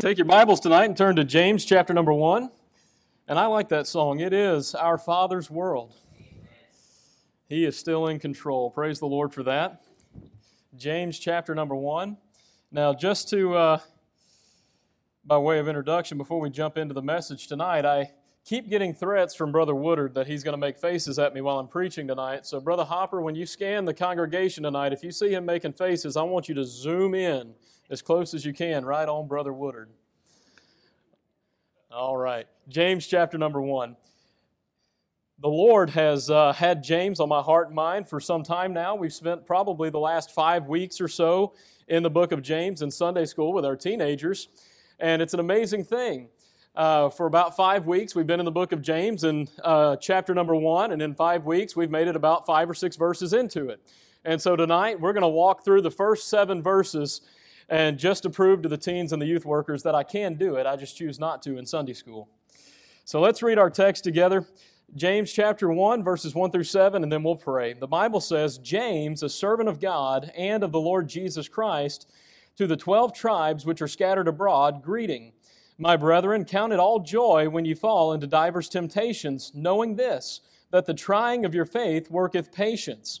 Take your Bibles tonight and turn to James chapter number one. And I like that song. It is Our Father's World. He is still in control. Praise the Lord for that. James chapter number one. Now, just to, uh, by way of introduction, before we jump into the message tonight, I keep getting threats from Brother Woodard that he's going to make faces at me while I'm preaching tonight. So, Brother Hopper, when you scan the congregation tonight, if you see him making faces, I want you to zoom in as close as you can, right on Brother Woodard. All right. James chapter number one. The Lord has uh, had James on my heart and mind for some time now. We've spent probably the last five weeks or so in the book of James in Sunday school with our teenagers, and it's an amazing thing. Uh, for about five weeks, we've been in the book of James in uh, chapter number one, and in five weeks, we've made it about five or six verses into it. And so tonight, we're going to walk through the first seven verses and just to prove to the teens and the youth workers that I can do it, I just choose not to in Sunday school. So let's read our text together. James chapter 1, verses 1 through 7, and then we'll pray. The Bible says, James, a servant of God and of the Lord Jesus Christ, to the twelve tribes which are scattered abroad, greeting. My brethren, count it all joy when you fall into divers temptations, knowing this, that the trying of your faith worketh patience.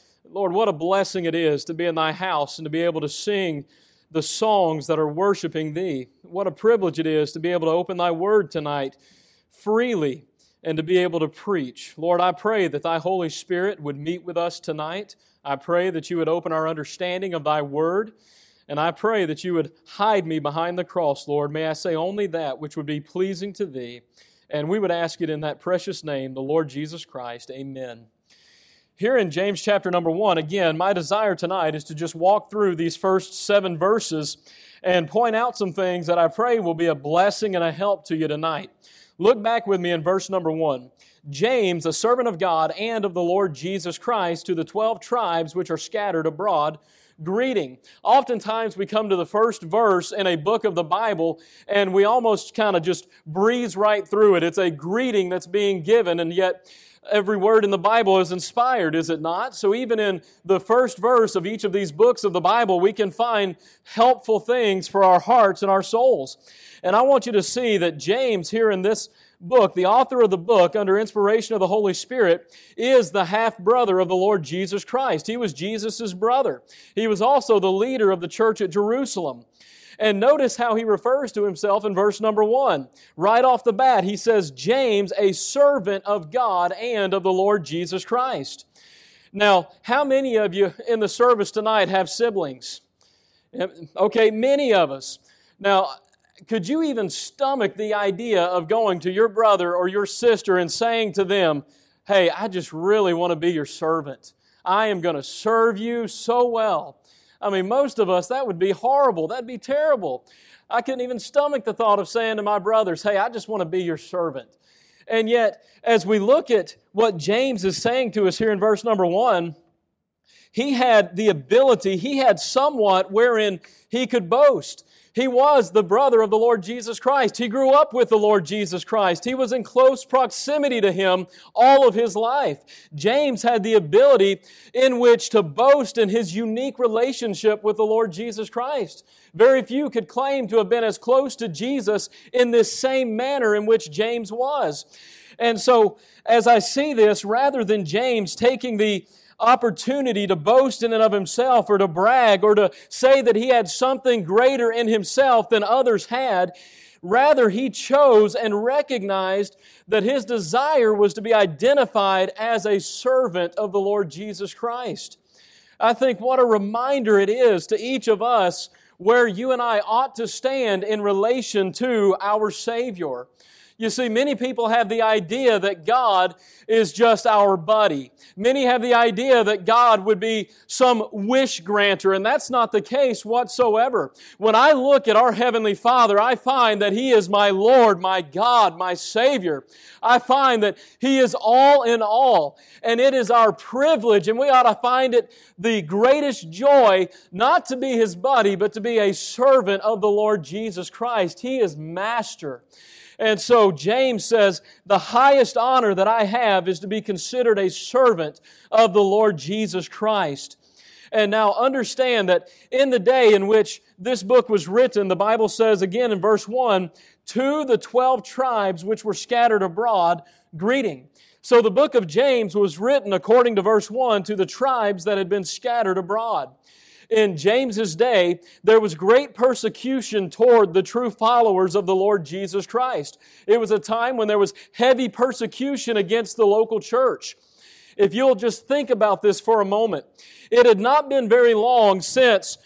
Lord, what a blessing it is to be in thy house and to be able to sing the songs that are worshiping thee. What a privilege it is to be able to open thy word tonight freely and to be able to preach. Lord, I pray that thy Holy Spirit would meet with us tonight. I pray that you would open our understanding of thy word. And I pray that you would hide me behind the cross, Lord. May I say only that which would be pleasing to thee. And we would ask it in that precious name, the Lord Jesus Christ. Amen. Here in James chapter number one, again, my desire tonight is to just walk through these first seven verses and point out some things that I pray will be a blessing and a help to you tonight. Look back with me in verse number one. James, a servant of God and of the Lord Jesus Christ, to the twelve tribes which are scattered abroad, greeting. Oftentimes we come to the first verse in a book of the Bible and we almost kind of just breeze right through it. It's a greeting that's being given, and yet every word in the Bible is inspired, is it not? So even in the first verse of each of these books of the Bible, we can find helpful things for our hearts and our souls. And I want you to see that James, here in this book, the author of the book, under inspiration of the Holy Spirit, is the half brother of the Lord Jesus Christ. He was Jesus' brother. He was also the leader of the church at Jerusalem. And notice how he refers to himself in verse number one. Right off the bat, he says, James, a servant of God and of the Lord Jesus Christ. Now, how many of you in the service tonight have siblings? Okay, many of us. Now, could you even stomach the idea of going to your brother or your sister and saying to them, Hey, I just really want to be your servant. I am going to serve you so well. I mean, most of us, that would be horrible. That'd be terrible. I couldn't even stomach the thought of saying to my brothers, Hey, I just want to be your servant. And yet, as we look at what James is saying to us here in verse number one, he had the ability, he had somewhat wherein he could boast. He was the brother of the Lord Jesus Christ. He grew up with the Lord Jesus Christ. He was in close proximity to him all of his life. James had the ability in which to boast in his unique relationship with the Lord Jesus Christ. Very few could claim to have been as close to Jesus in this same manner in which James was. And so, as I see this, rather than James taking the opportunity to boast in and of himself or to brag or to say that he had something greater in himself than others had. Rather, he chose and recognized that his desire was to be identified as a servant of the Lord Jesus Christ. I think what a reminder it is to each of us where you and I ought to stand in relation to our Savior. You see, many people have the idea that God is just our buddy. Many have the idea that God would be some wish granter, and that's not the case whatsoever. When I look at our Heavenly Father, I find that He is my Lord, my God, my Savior. I find that He is all in all, and it is our privilege, and we ought to find it the greatest joy not to be His buddy, but to be a servant of the Lord Jesus Christ. He is Master. And so James says, the highest honor that I have is to be considered a servant of the Lord Jesus Christ. And now understand that in the day in which this book was written, the Bible says again in verse 1, to the 12 tribes which were scattered abroad, greeting. So the book of James was written according to verse 1 to the tribes that had been scattered abroad in James's day, there was great persecution toward the true followers of the Lord Jesus Christ. It was a time when there was heavy persecution against the local church. If you'll just think about this for a moment, it had not been very long since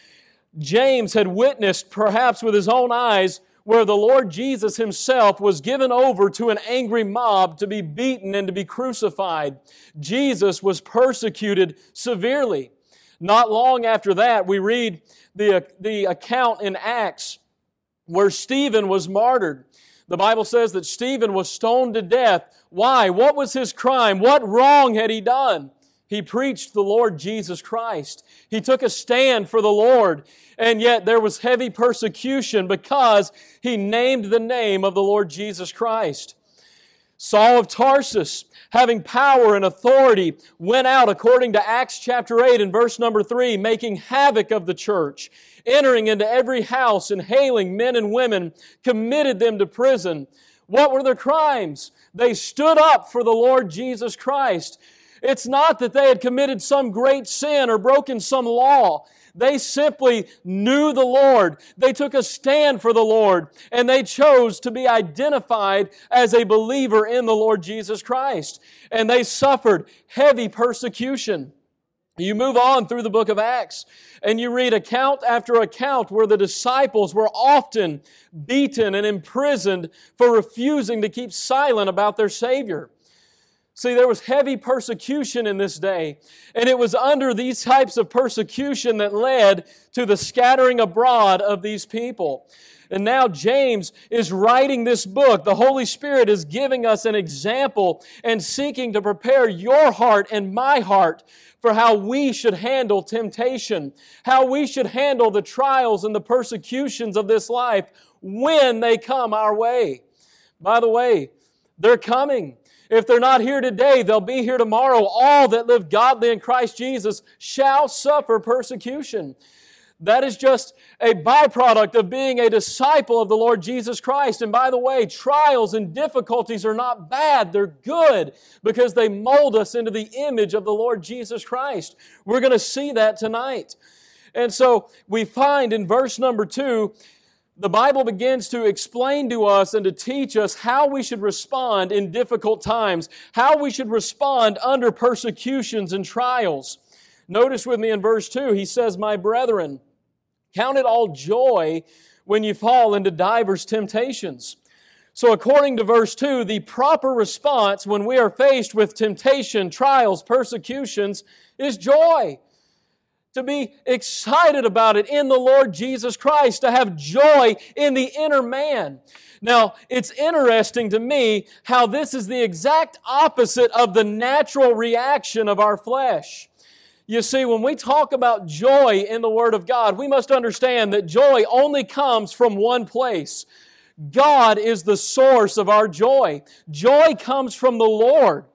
James had witnessed, perhaps with his own eyes, where the Lord Jesus himself was given over to an angry mob to be beaten and to be crucified. Jesus was persecuted severely. Not long after that, we read the, the account in Acts where Stephen was martyred. The Bible says that Stephen was stoned to death. Why? What was his crime? What wrong had he done? He preached the Lord Jesus Christ. He took a stand for the Lord, and yet there was heavy persecution because he named the name of the Lord Jesus Christ. Saul of Tarsus, having power and authority, went out according to Acts chapter 8 and verse number 3, making havoc of the church, entering into every house and hailing men and women, committed them to prison. What were their crimes? They stood up for the Lord Jesus Christ. It's not that they had committed some great sin or broken some law. They simply knew the Lord. They took a stand for the Lord and they chose to be identified as a believer in the Lord Jesus Christ. And they suffered heavy persecution. You move on through the book of Acts and you read account after account where the disciples were often beaten and imprisoned for refusing to keep silent about their Savior. See, there was heavy persecution in this day, and it was under these types of persecution that led to the scattering abroad of these people. And now James is writing this book. The Holy Spirit is giving us an example and seeking to prepare your heart and my heart for how we should handle temptation, how we should handle the trials and the persecutions of this life when they come our way. By the way, they're coming. If they're not here today, they'll be here tomorrow. All that live godly in Christ Jesus shall suffer persecution. That is just a byproduct of being a disciple of the Lord Jesus Christ. And by the way, trials and difficulties are not bad. They're good because they mold us into the image of the Lord Jesus Christ. We're going to see that tonight. And so we find in verse number two, the Bible begins to explain to us and to teach us how we should respond in difficult times, how we should respond under persecutions and trials. Notice with me in verse 2, he says, My brethren, count it all joy when you fall into divers temptations. So, according to verse 2, the proper response when we are faced with temptation, trials, persecutions is joy to be excited about it in the Lord Jesus Christ, to have joy in the inner man. Now, it's interesting to me how this is the exact opposite of the natural reaction of our flesh. You see, when we talk about joy in the Word of God, we must understand that joy only comes from one place. God is the source of our joy. Joy comes from the Lord.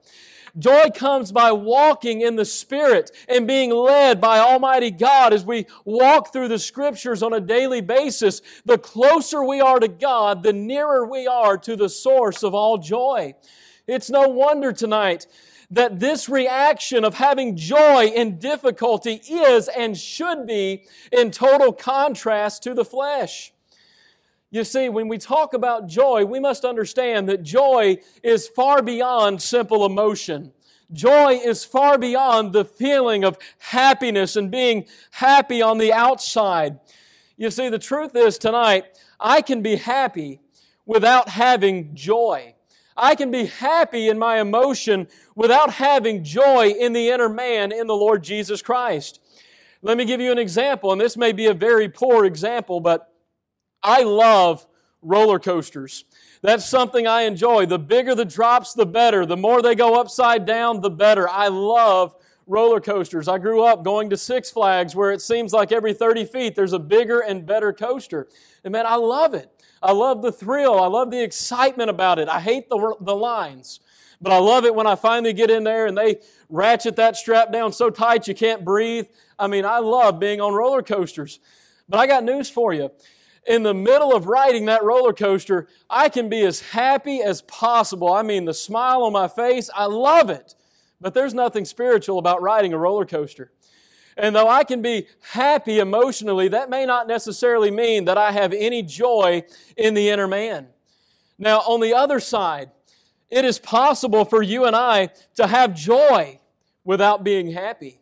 Joy comes by walking in the Spirit and being led by Almighty God as we walk through the Scriptures on a daily basis. The closer we are to God, the nearer we are to the source of all joy. It's no wonder tonight that this reaction of having joy in difficulty is and should be in total contrast to the flesh. You see, when we talk about joy, we must understand that joy is far beyond simple emotion. Joy is far beyond the feeling of happiness and being happy on the outside. You see, the truth is tonight, I can be happy without having joy. I can be happy in my emotion without having joy in the inner man in the Lord Jesus Christ. Let me give you an example, and this may be a very poor example, but I love roller coasters. That's something I enjoy. The bigger the drops, the better. The more they go upside down, the better. I love roller coasters. I grew up going to Six Flags where it seems like every 30 feet there's a bigger and better coaster. And man, I love it. I love the thrill. I love the excitement about it. I hate the, the lines. But I love it when I finally get in there and they ratchet that strap down so tight you can't breathe. I mean, I love being on roller coasters. But I got news for you in the middle of riding that roller coaster, I can be as happy as possible. I mean, the smile on my face, I love it. But there's nothing spiritual about riding a roller coaster. And though I can be happy emotionally, that may not necessarily mean that I have any joy in the inner man. Now, on the other side, it is possible for you and I to have joy without being happy.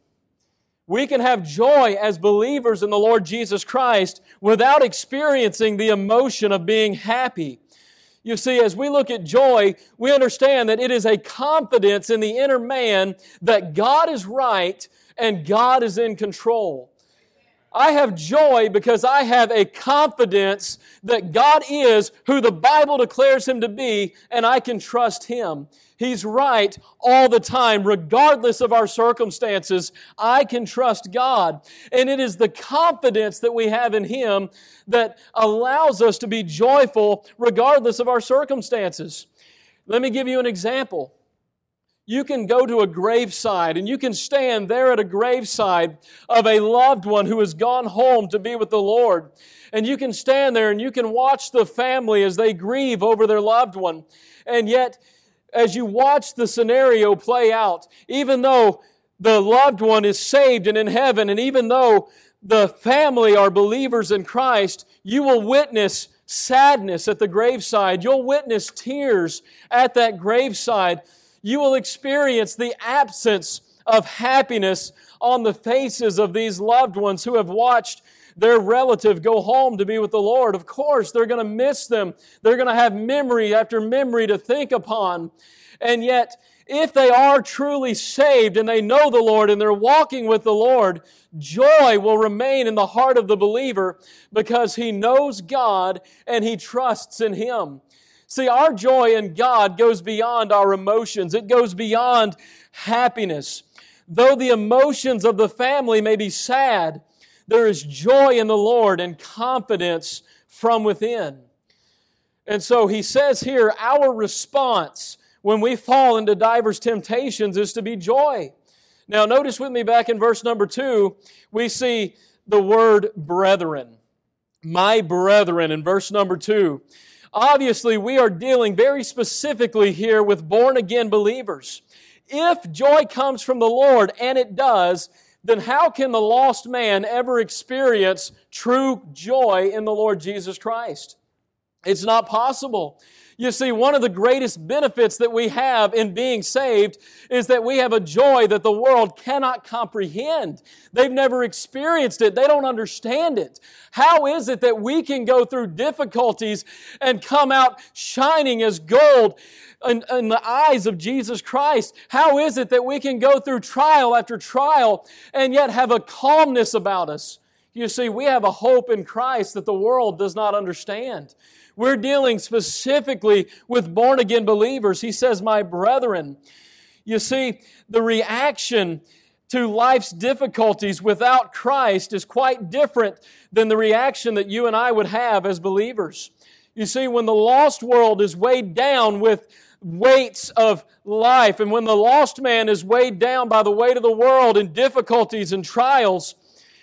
We can have joy as believers in the Lord Jesus Christ without experiencing the emotion of being happy. You see, as we look at joy, we understand that it is a confidence in the inner man that God is right and God is in control. I have joy because I have a confidence that God is who the Bible declares Him to be, and I can trust Him. He's right all the time, regardless of our circumstances. I can trust God. And it is the confidence that we have in Him that allows us to be joyful regardless of our circumstances. Let me give you an example. You can go to a graveside and you can stand there at a graveside of a loved one who has gone home to be with the Lord. And you can stand there and you can watch the family as they grieve over their loved one. And yet, as you watch the scenario play out, even though the loved one is saved and in heaven, and even though the family are believers in Christ, you will witness sadness at the graveside. You'll witness tears at that graveside. You will experience the absence of happiness on the faces of these loved ones who have watched their relative go home to be with the Lord. Of course, they're going to miss them. They're going to have memory after memory to think upon. And yet, if they are truly saved and they know the Lord and they're walking with the Lord, joy will remain in the heart of the believer because he knows God and he trusts in Him. See, our joy in God goes beyond our emotions. It goes beyond happiness. Though the emotions of the family may be sad, there is joy in the Lord and confidence from within. And so he says here, our response when we fall into divers temptations is to be joy. Now, notice with me back in verse number two, we see the word brethren. My brethren in verse number two. Obviously, we are dealing very specifically here with born again believers. If joy comes from the Lord, and it does, then how can the lost man ever experience true joy in the Lord Jesus Christ? It's not possible. You see, one of the greatest benefits that we have in being saved is that we have a joy that the world cannot comprehend. They've never experienced it. They don't understand it. How is it that we can go through difficulties and come out shining as gold in, in, the eyes of Jesus Christ? How is it that we can go through trial after trial and yet have a calmness about us? You see, we have a hope in Christ that the world does not understand. We're dealing specifically with born again believers. He says, My brethren. You see, the reaction to life's difficulties without Christ is quite different than the reaction that you and I would have as believers. You see, when the lost world is weighed down with weights of life, and when the lost man is weighed down by the weight of the world and difficulties and trials,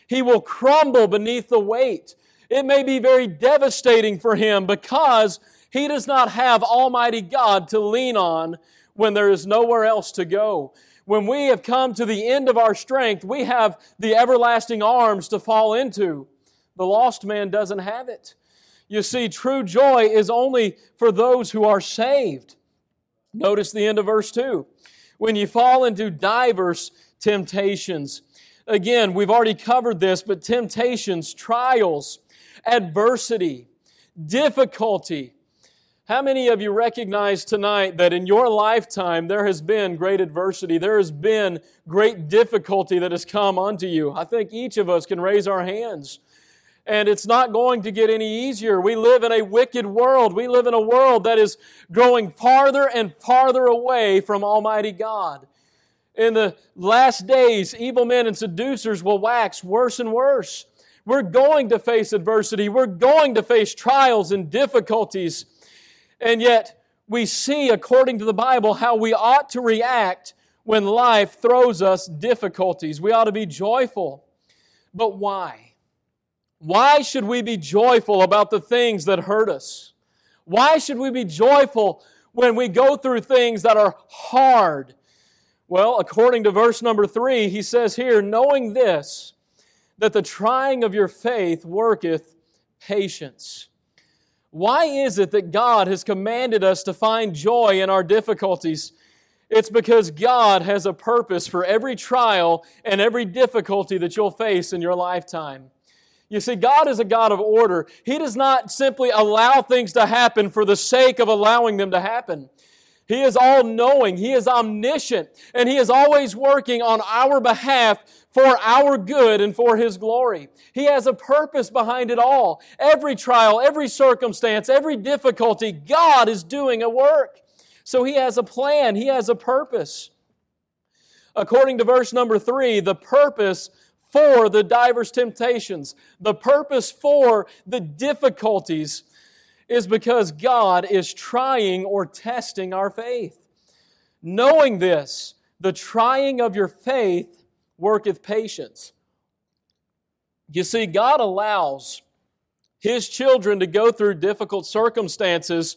he will crumble beneath the weight. It may be very devastating for him because he does not have Almighty God to lean on when there is nowhere else to go. When we have come to the end of our strength, we have the everlasting arms to fall into. The lost man doesn't have it. You see, true joy is only for those who are saved. Notice the end of verse 2. When you fall into diverse temptations. Again, we've already covered this, but temptations, trials, adversity, difficulty. How many of you recognize tonight that in your lifetime there has been great adversity? There has been great difficulty that has come unto you. I think each of us can raise our hands. And it's not going to get any easier. We live in a wicked world. We live in a world that is growing farther and farther away from Almighty God. In the last days, evil men and seducers will wax worse and worse. We're going to face adversity. We're going to face trials and difficulties. And yet, we see, according to the Bible, how we ought to react when life throws us difficulties. We ought to be joyful. But why? Why should we be joyful about the things that hurt us? Why should we be joyful when we go through things that are hard? Well, according to verse number three, he says here, knowing this, that the trying of your faith worketh patience. Why is it that God has commanded us to find joy in our difficulties? It's because God has a purpose for every trial and every difficulty that you'll face in your lifetime. You see, God is a God of order. He does not simply allow things to happen for the sake of allowing them to happen. He is all knowing. He is omniscient. And He is always working on our behalf for our good and for His glory. He has a purpose behind it all. Every trial, every circumstance, every difficulty, God is doing a work. So He has a plan, He has a purpose. According to verse number three, the purpose for the diverse temptations, the purpose for the difficulties is because God is trying or testing our faith. Knowing this, the trying of your faith worketh patience. You see, God allows His children to go through difficult circumstances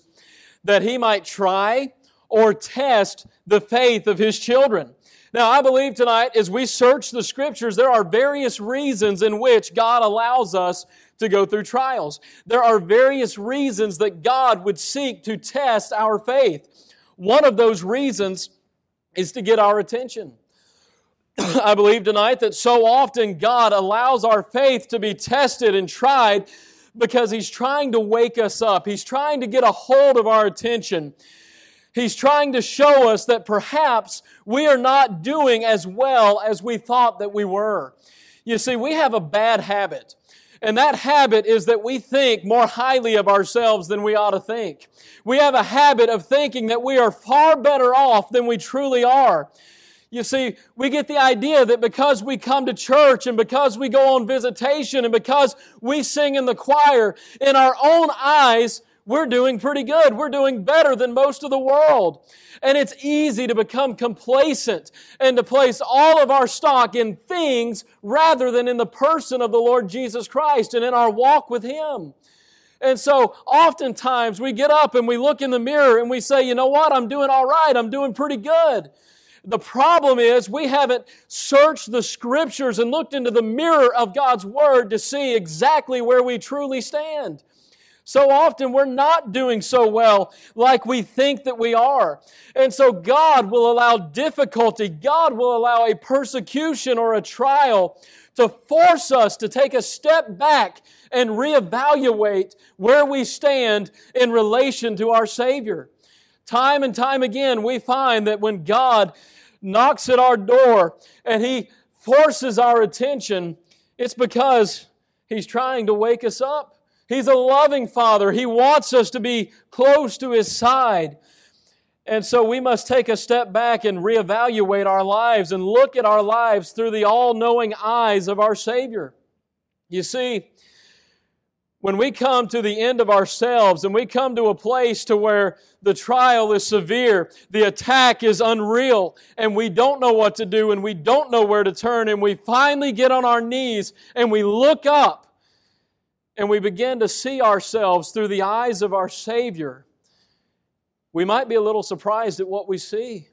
that He might try or test the faith of His children. Now, I believe tonight, as we search the Scriptures, there are various reasons in which God allows us to go through trials. There are various reasons that God would seek to test our faith. One of those reasons is to get our attention. I believe tonight that so often God allows our faith to be tested and tried because He's trying to wake us up. He's trying to get a hold of our attention. He's trying to show us that perhaps we are not doing as well as we thought that we were. You see, we have a bad habit. And that habit is that we think more highly of ourselves than we ought to think. We have a habit of thinking that we are far better off than we truly are. You see, we get the idea that because we come to church and because we go on visitation and because we sing in the choir, in our own eyes, we're doing pretty good. We're doing better than most of the world. And it's easy to become complacent and to place all of our stock in things rather than in the person of the Lord Jesus Christ and in our walk with Him. And so oftentimes we get up and we look in the mirror and we say, you know what? I'm doing all right. I'm doing pretty good. The problem is we haven't searched the scriptures and looked into the mirror of God's Word to see exactly where we truly stand. So often we're not doing so well like we think that we are. And so God will allow difficulty, God will allow a persecution or a trial to force us to take a step back and reevaluate where we stand in relation to our Savior. Time and time again, we find that when God knocks at our door and He forces our attention, it's because He's trying to wake us up. He's a loving Father. He wants us to be close to His side. And so we must take a step back and reevaluate our lives and look at our lives through the all knowing eyes of our Savior. You see, when we come to the end of ourselves and we come to a place to where the trial is severe, the attack is unreal, and we don't know what to do and we don't know where to turn, and we finally get on our knees and we look up and we begin to see ourselves through the eyes of our Savior, we might be a little surprised at what we see.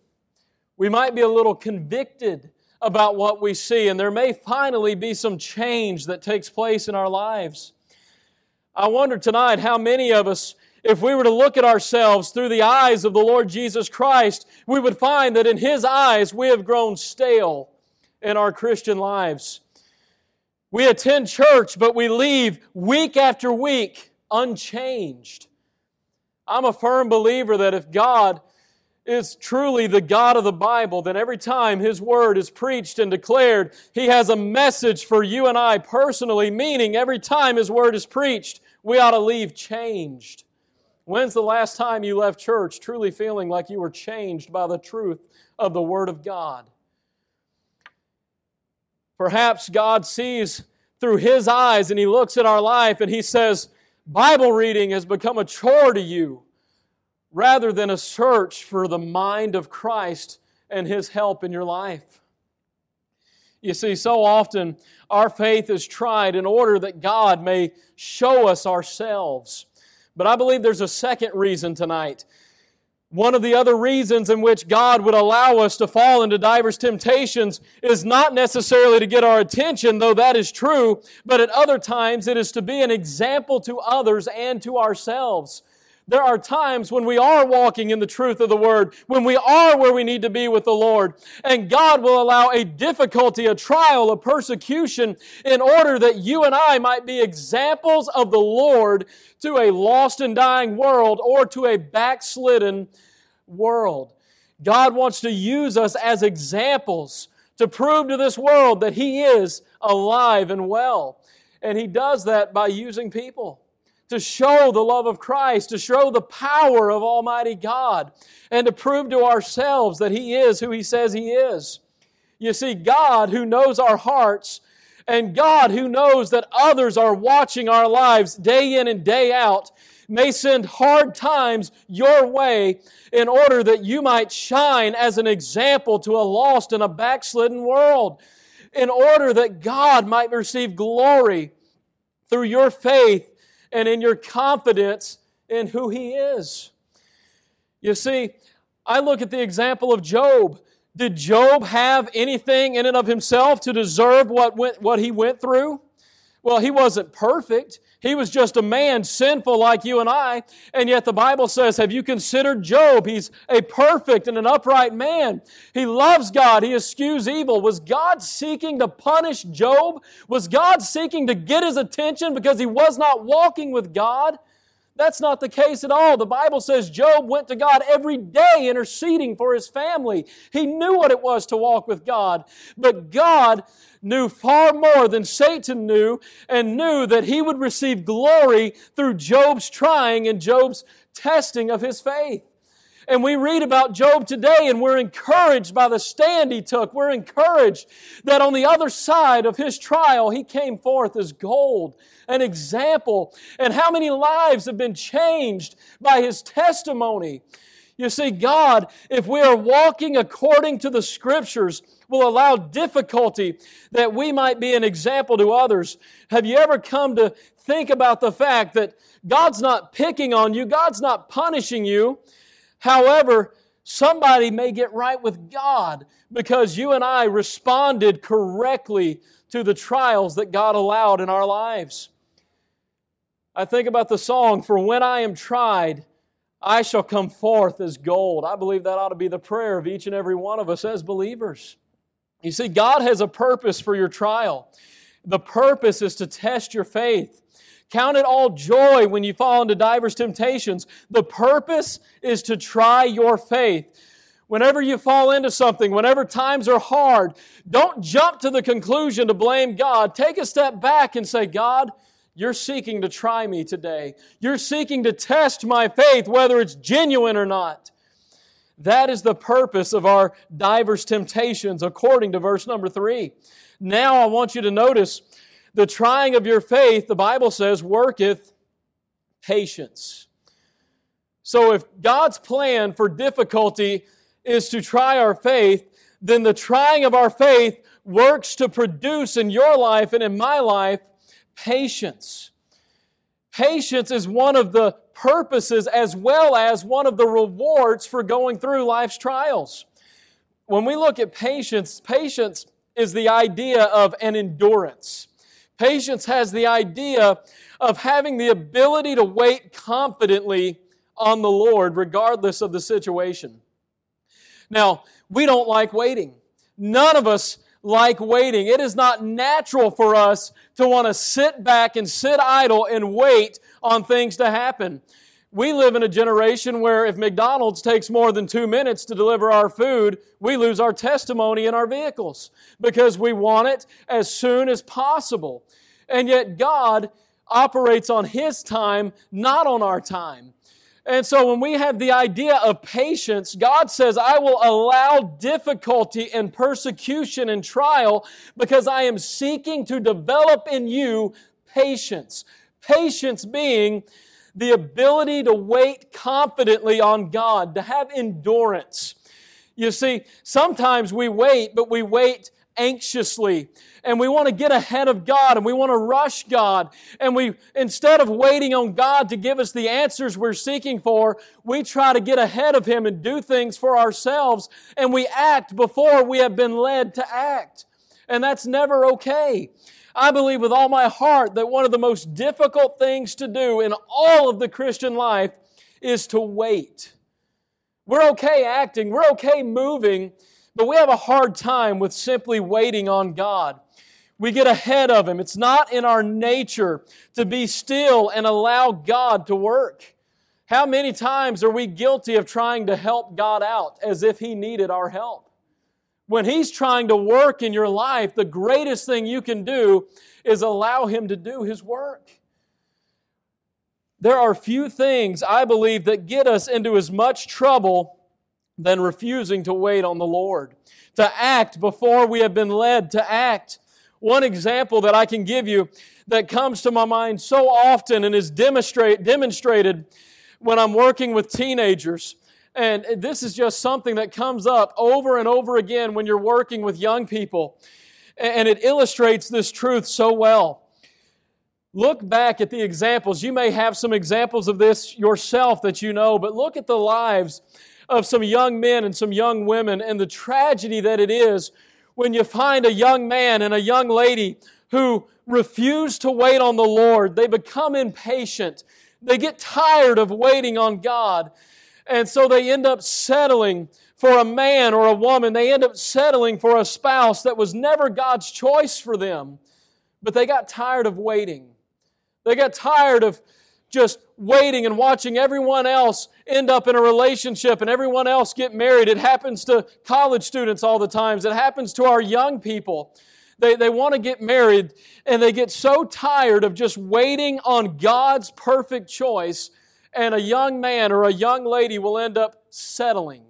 We might be a little convicted about what we see, and there may finally be some change that takes place in our lives. I wonder tonight how many of us, if we were to look at ourselves through the eyes of the Lord Jesus Christ, we would find that in His eyes we have grown stale in our Christian lives. We attend church, but we leave week after week unchanged. I'm a firm believer that if God is truly the God of the Bible, then every time His Word is preached and declared, He has a message for you and I personally, meaning every time His Word is preached, we ought to leave changed. When's the last time you left church truly feeling like you were changed by the truth of the Word of God? Perhaps God sees through His eyes and He looks at our life and He says, Bible reading has become a chore to you rather than a search for the mind of Christ and His help in your life. You see, so often our faith is tried in order that God may show us ourselves. But I believe there's a second reason tonight. One of the other reasons in which God would allow us to fall into diverse temptations is not necessarily to get our attention, though that is true, but at other times it is to be an example to others and to ourselves. There are times when we are walking in the truth of the Word, when we are where we need to be with the Lord, and God will allow a difficulty, a trial, a persecution in order that you and I might be examples of the Lord to a lost and dying world or to a backslidden world. God wants to use us as examples to prove to this world that He is alive and well. And He does that by using people to show the love of Christ, to show the power of Almighty God, and to prove to ourselves that He is who He says He is. You see, God who knows our hearts and God who knows that others are watching our lives day in and day out may send hard times your way in order that you might shine as an example to a lost and a backslidden world, in order that God might receive glory through your faith and in your confidence in who He is. You see, I look at the example of Job. Did Job have anything in and of himself to deserve what, went, what he went through? Well, he wasn't perfect. He was just a man, sinful like you and I. And yet the Bible says, Have you considered Job? He's a perfect and an upright man. He loves God. He eschews evil. Was God seeking to punish Job? Was God seeking to get his attention because he was not walking with God? That's not the case at all. The Bible says Job went to God every day interceding for his family. He knew what it was to walk with God. But God knew far more than Satan knew and knew that he would receive glory through Job's trying and Job's testing of his faith. And we read about Job today and we're encouraged by the stand he took. We're encouraged that on the other side of his trial, he came forth as gold, an example. And how many lives have been changed by his testimony? You see, God, if we are walking according to the scriptures, will allow difficulty that we might be an example to others. Have you ever come to think about the fact that God's not picking on you, God's not punishing you? However, somebody may get right with God because you and I responded correctly to the trials that God allowed in our lives. I think about the song, For When I Am Tried, I Shall Come Forth as Gold. I believe that ought to be the prayer of each and every one of us as believers. You see, God has a purpose for your trial. The purpose is to test your faith. Count it all joy when you fall into diverse temptations. The purpose is to try your faith. Whenever you fall into something, whenever times are hard, don't jump to the conclusion to blame God. Take a step back and say, God, you're seeking to try me today. You're seeking to test my faith, whether it's genuine or not. That is the purpose of our diverse temptations, according to verse number three. Now I want you to notice the trying of your faith, the Bible says, worketh patience. So if God's plan for difficulty is to try our faith, then the trying of our faith works to produce in your life and in my life patience. Patience is one of the purposes as well as one of the rewards for going through life's trials. When we look at patience, patience is the idea of an endurance. Patience has the idea of having the ability to wait confidently on the Lord regardless of the situation. Now, we don't like waiting. None of us like waiting. It is not natural for us to want to sit back and sit idle and wait on things to happen. we live in a generation where if McDonald's takes more than two minutes to deliver our food, we lose our testimony in our vehicles because we want it as soon as possible. And yet God operates on His time, not on our time. And so when we have the idea of patience, God says, I will allow difficulty and persecution and trial because I am seeking to develop in you patience. Patience being the ability to wait confidently on God, to have endurance. You see, sometimes we wait, but we wait anxiously. And we want to get ahead of God and we want to rush God. And we instead of waiting on God to give us the answers we're seeking for we try to get ahead of him and do things for ourselves and we act before we have been led to act. And that's never okay I believe with all my heart that one of the most difficult things to do in all of the Christian life is to wait. We're okay acting, we're okay moving, but we have a hard time with simply waiting on God. We get ahead of Him. It's not in our nature to be still and allow God to work. How many times are we guilty of trying to help God out as if He needed our help? When He's trying to work in your life, the greatest thing you can do is allow Him to do His work. There are few things, I believe, that get us into as much trouble than refusing to wait on the Lord, to act before we have been led to act. One example that I can give you that comes to my mind so often and is demonstrate, demonstrated when I'm working with teenagers and this is just something that comes up over and over again when you're working with young people. And it illustrates this truth so well. Look back at the examples. You may have some examples of this yourself that you know, but look at the lives of some young men and some young women and the tragedy that it is when you find a young man and a young lady who refuse to wait on the Lord. They become impatient. They get tired of waiting on God. And so they end up settling for a man or a woman. They end up settling for a spouse that was never God's choice for them. But they got tired of waiting. They got tired of just waiting and watching everyone else end up in a relationship and everyone else get married. It happens to college students all the times. It happens to our young people. They, they want to get married and they get so tired of just waiting on God's perfect choice and a young man or a young lady will end up settling,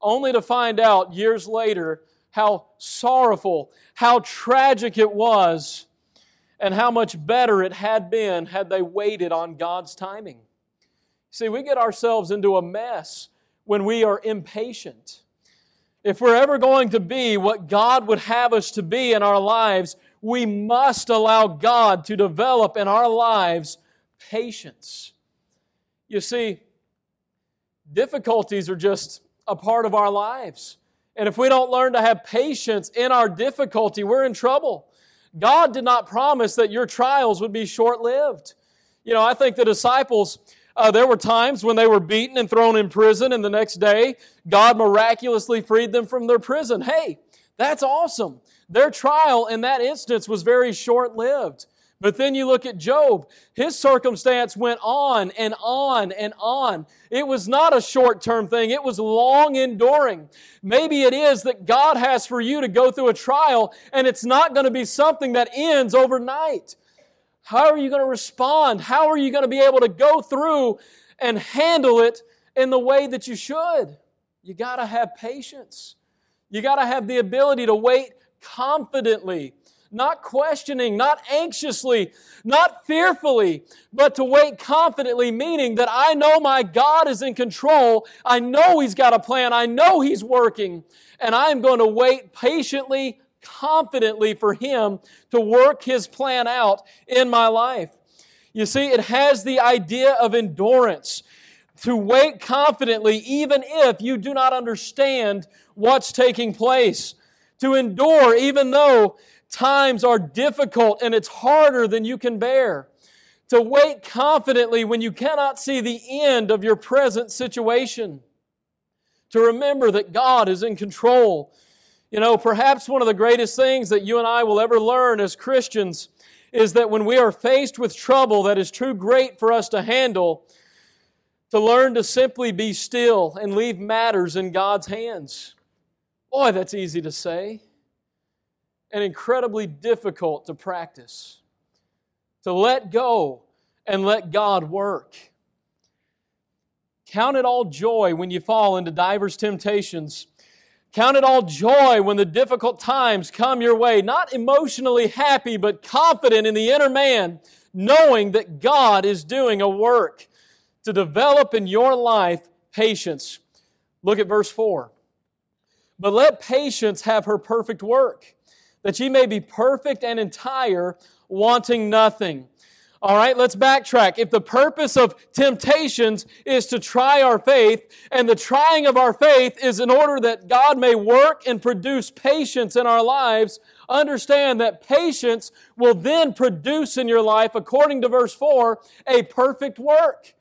only to find out years later how sorrowful, how tragic it was, and how much better it had been had they waited on God's timing. See, we get ourselves into a mess when we are impatient. If we're ever going to be what God would have us to be in our lives, we must allow God to develop in our lives patience. You see, difficulties are just a part of our lives. And if we don't learn to have patience in our difficulty, we're in trouble. God did not promise that your trials would be short lived. You know, I think the disciples, uh, there were times when they were beaten and thrown in prison, and the next day, God miraculously freed them from their prison. Hey, that's awesome. Their trial in that instance was very short lived. But then you look at Job. His circumstance went on and on and on. It was not a short term thing, it was long enduring. Maybe it is that God has for you to go through a trial and it's not going to be something that ends overnight. How are you going to respond? How are you going to be able to go through and handle it in the way that you should? You got to have patience. You got to have the ability to wait confidently not questioning, not anxiously, not fearfully, but to wait confidently, meaning that I know my God is in control. I know He's got a plan. I know He's working. And I'm going to wait patiently, confidently for Him to work His plan out in my life. You see, it has the idea of endurance. To wait confidently, even if you do not understand what's taking place. To endure, even though times are difficult and it's harder than you can bear. To wait confidently when you cannot see the end of your present situation. To remember that God is in control. You know, perhaps one of the greatest things that you and I will ever learn as Christians is that when we are faced with trouble that is too great for us to handle, to learn to simply be still and leave matters in God's hands. Boy, that's easy to say and incredibly difficult to practice. To let go and let God work. Count it all joy when you fall into divers temptations. Count it all joy when the difficult times come your way, not emotionally happy, but confident in the inner man, knowing that God is doing a work to develop in your life patience. Look at verse 4. But let patience have her perfect work, that ye may be perfect and entire, wanting nothing. All right, let's backtrack. If the purpose of temptations is to try our faith, and the trying of our faith is in order that God may work and produce patience in our lives, understand that patience will then produce in your life, according to verse 4, a perfect work.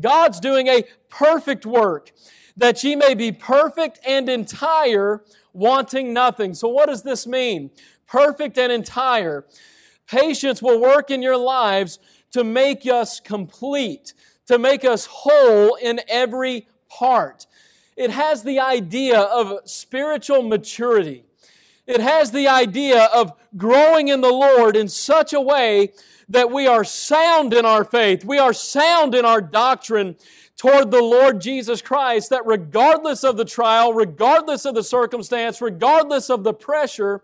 God's doing a perfect work, that ye may be perfect and entire, wanting nothing. So, what does this mean? Perfect and entire. Patience will work in your lives to make us complete, to make us whole in every part. It has the idea of spiritual maturity. It has the idea of growing in the Lord in such a way that we are sound in our faith, we are sound in our doctrine toward the Lord Jesus Christ, that regardless of the trial, regardless of the circumstance, regardless of the pressure,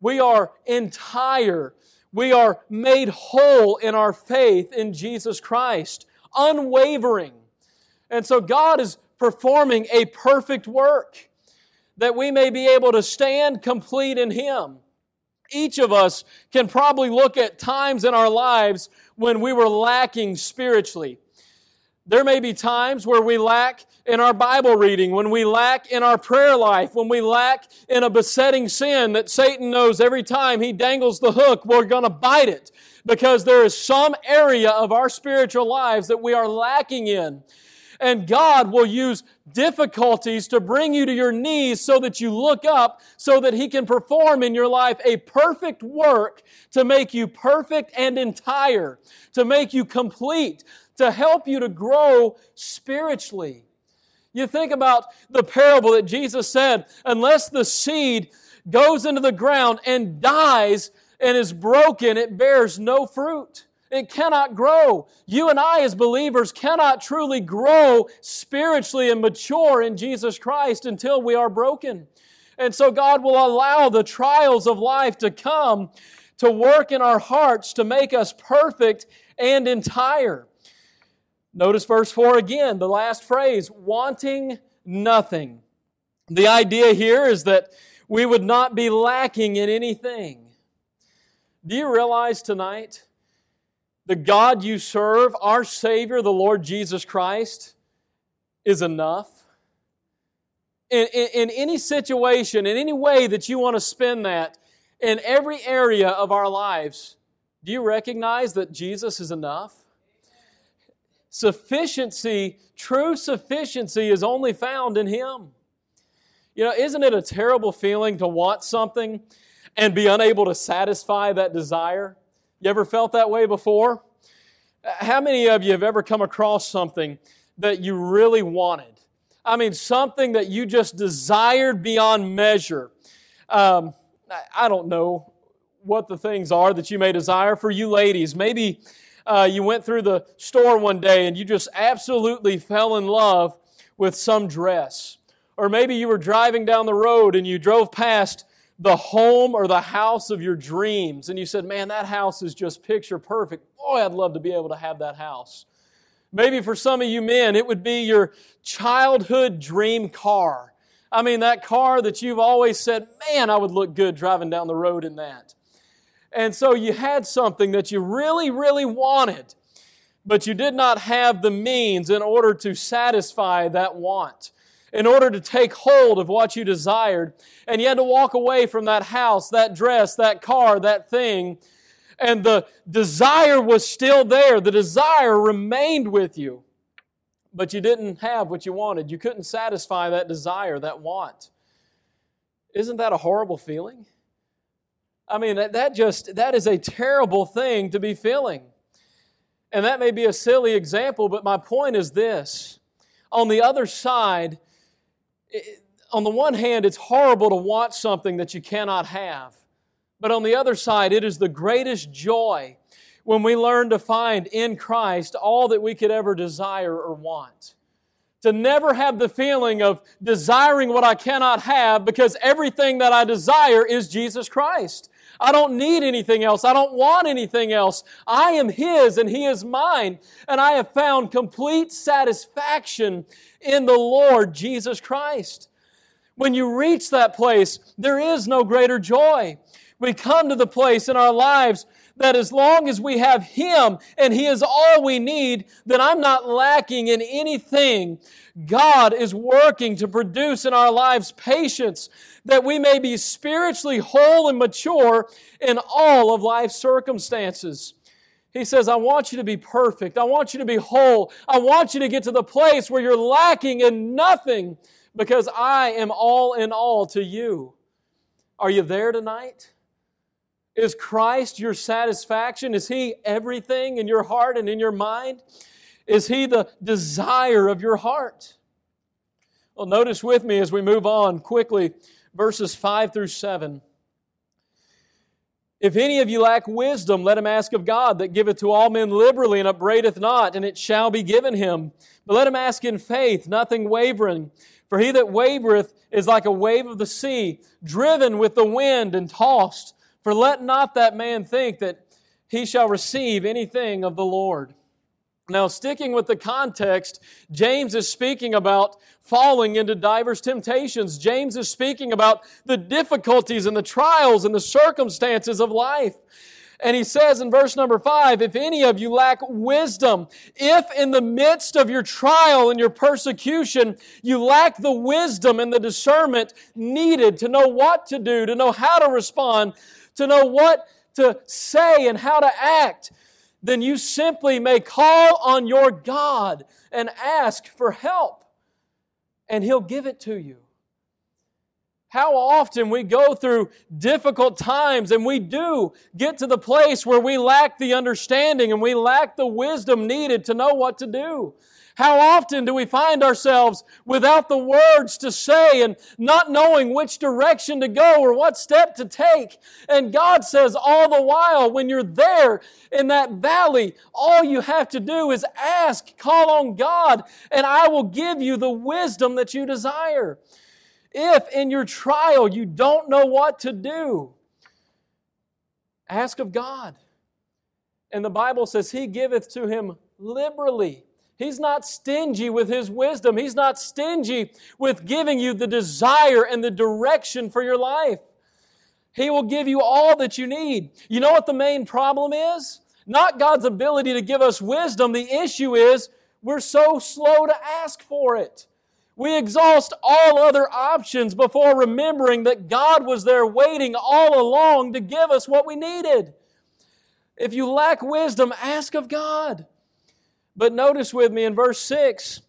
we are entire. We are made whole in our faith in Jesus Christ, unwavering. And so God is performing a perfect work that we may be able to stand complete in Him. Each of us can probably look at times in our lives when we were lacking spiritually. There may be times where we lack in our Bible reading, when we lack in our prayer life, when we lack in a besetting sin that Satan knows every time he dangles the hook, we're going to bite it because there is some area of our spiritual lives that we are lacking in. And God will use difficulties to bring you to your knees so that you look up, so that He can perform in your life a perfect work to make you perfect and entire, to make you complete, to help you to grow spiritually. You think about the parable that Jesus said, unless the seed goes into the ground and dies and is broken, it bears no fruit. It cannot grow. You and I, as believers, cannot truly grow spiritually and mature in Jesus Christ until we are broken. And so God will allow the trials of life to come to work in our hearts to make us perfect and entire. Notice verse 4 again, the last phrase, wanting nothing. The idea here is that we would not be lacking in anything. Do you realize tonight the God you serve, our Savior, the Lord Jesus Christ, is enough? In, in, in, any situation, in any way that you want to spend that, in every area of our lives, do you recognize that Jesus is enough? Sufficiency, true sufficiency, is only found in Him. You know, isn't it a terrible feeling to want something and be unable to satisfy that desire? You ever felt that way before? How many of you have ever come across something that you really wanted? I mean, something that you just desired beyond measure. Um, I don't know what the things are that you may desire for you ladies. Maybe uh, you went through the store one day and you just absolutely fell in love with some dress. Or maybe you were driving down the road and you drove past the home or the house of your dreams and you said, Man, that house is just picture perfect. Boy, I'd love to be able to have that house. Maybe for some of you men, it would be your childhood dream car. I mean, that car that you've always said, Man, I would look good driving down the road in that. And so you had something that you really, really wanted, but you did not have the means in order to satisfy that want, in order to take hold of what you desired. And you had to walk away from that house, that dress, that car, that thing. And the desire was still there. The desire remained with you. But you didn't have what you wanted. You couldn't satisfy that desire, that want. Isn't that a horrible feeling? I mean, that, just, that is a terrible thing to be feeling. And that may be a silly example, but my point is this. On the other side, on the one hand, it's horrible to want something that you cannot have. But on the other side, it is the greatest joy when we learn to find in Christ all that we could ever desire or want. To never have the feeling of desiring what I cannot have because everything that I desire is Jesus Christ. I don't need anything else. I don't want anything else. I am His and He is mine. And I have found complete satisfaction in the Lord Jesus Christ. When you reach that place, there is no greater joy. We come to the place in our lives that as long as we have Him and He is all we need, then I'm not lacking in anything. God is working to produce in our lives patience that we may be spiritually whole and mature in all of life's circumstances. He says, I want you to be perfect. I want you to be whole. I want you to get to the place where you're lacking in nothing because I am all in all to you. Are you there tonight? Is Christ your satisfaction? Is He everything in your heart and in your mind? Is He the desire of your heart? Well, notice with me as we move on quickly verses 5 through 7. If any of you lack wisdom, let him ask of God, that giveth to all men liberally and upbraideth not, and it shall be given him. But let him ask in faith, nothing wavering. For he that wavereth is like a wave of the sea, driven with the wind and tossed. For let not that man think that he shall receive anything of the Lord. Now, sticking with the context, James is speaking about falling into diverse temptations. James is speaking about the difficulties and the trials and the circumstances of life. And he says in verse number five, if any of you lack wisdom, if in the midst of your trial and your persecution, you lack the wisdom and the discernment needed to know what to do, to know how to respond, to know what to say and how to act, then you simply may call on your God and ask for help, and He'll give it to you. How often we go through difficult times and we do get to the place where we lack the understanding and we lack the wisdom needed to know what to do. How often do we find ourselves without the words to say and not knowing which direction to go or what step to take? And God says all the while, when you're there in that valley, all you have to do is ask, call on God, and I will give you the wisdom that you desire. If in your trial you don't know what to do, ask of God. And the Bible says, He giveth to him liberally. He's not stingy with His wisdom. He's not stingy with giving you the desire and the direction for your life. He will give you all that you need. You know what the main problem is? Not God's ability to give us wisdom. The issue is we're so slow to ask for it. We exhaust all other options before remembering that God was there waiting all along to give us what we needed. If you lack wisdom, ask of God. But notice with me in verse 6,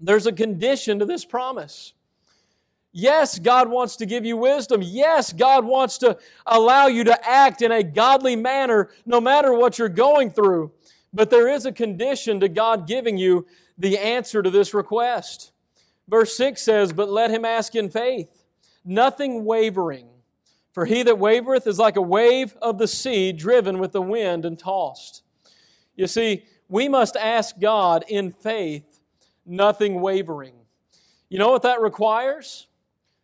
there's a condition to this promise. Yes, God wants to give you wisdom. Yes, God wants to allow you to act in a godly manner no matter what you're going through. But there is a condition to God giving you the answer to this request. Verse 6 says, But let him ask in faith, nothing wavering. For he that wavereth is like a wave of the sea driven with the wind and tossed. You see, we must ask God in faith, nothing wavering. You know what that requires?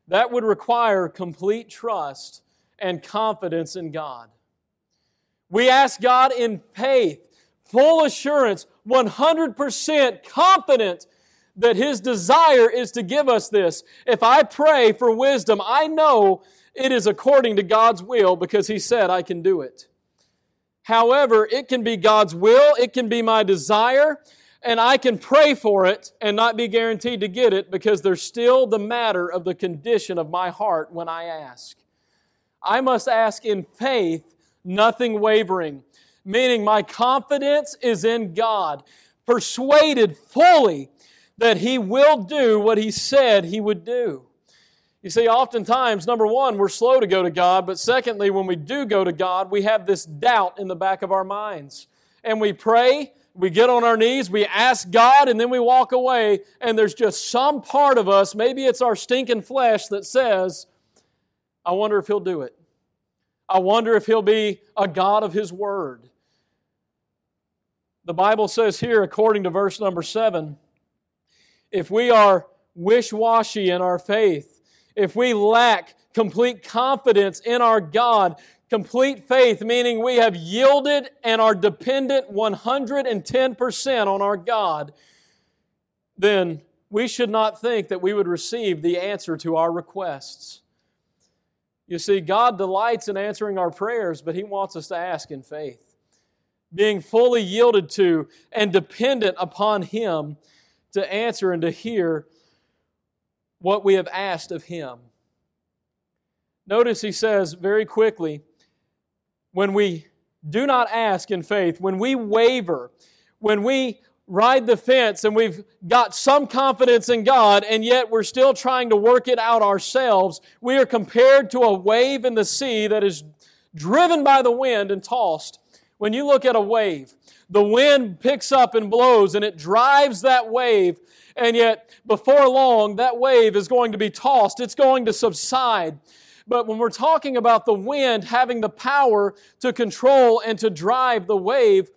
That would require complete trust and confidence in God. We ask God in faith, full assurance, 100% confident that His desire is to give us this. If I pray for wisdom, I know it is according to God's will because He said I can do it. However, it can be God's will, it can be my desire, and I can pray for it and not be guaranteed to get it because there's still the matter of the condition of my heart when I ask. I must ask in faith, nothing wavering, meaning my confidence is in God, persuaded fully that He will do what He said He would do. You see, oftentimes, number one, we're slow to go to God, but secondly, when we do go to God, we have this doubt in the back of our minds. and we pray, we get on our knees, we ask God, and then we walk away, and there's just some part of us, maybe it's our stinking flesh, that says, I wonder if He'll do it. I wonder if He'll be a God of His Word. The Bible says here, according to verse number seven, if we are wish washy in our faith, if we lack complete confidence in our God, complete faith, meaning we have yielded and are dependent 110% on our God, then we should not think that we would receive the answer to our requests. You see, God delights in answering our prayers, but He wants us to ask in faith. Being fully yielded to and dependent upon Him to answer and to hear what we have asked of Him. Notice He says very quickly when we do not ask in faith, when we waver, when we ride the fence and we've got some confidence in God and yet we're still trying to work it out ourselves, we are compared to a wave in the sea that is driven by the wind and tossed. When you look at a wave, the wind picks up and blows and it drives that wave, and yet before long, that wave is going to be tossed, it's going to subside. But when we're talking about the wind having the power to control and to drive the wave,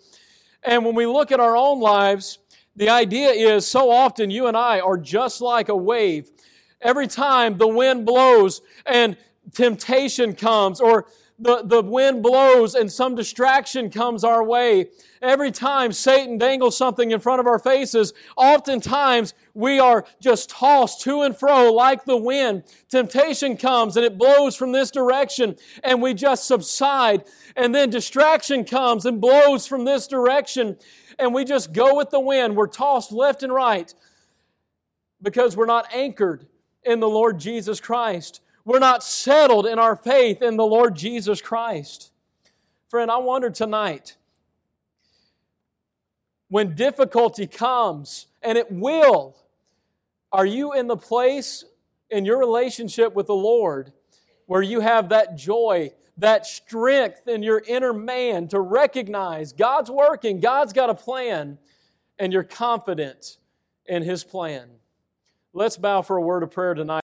and when we look at our own lives, the idea is so often you and I are just like a wave. Every time the wind blows and temptation comes, or the, the wind blows and some distraction comes our way, every time Satan dangles something in front of our faces, oftentimes we are just tossed to and fro like the wind. Temptation comes and it blows from this direction and we just subside. And then distraction comes and blows from this direction and we just go with the wind. We're tossed left and right because we're not anchored in the Lord Jesus Christ. We're not settled in our faith in the Lord Jesus Christ. Friend, I wonder tonight when difficulty comes, and it will, are you in the place in your relationship with the Lord where you have that joy, that strength in your inner man to recognize God's working, God's got a plan, and you're confident in His plan? Let's bow for a word of prayer tonight.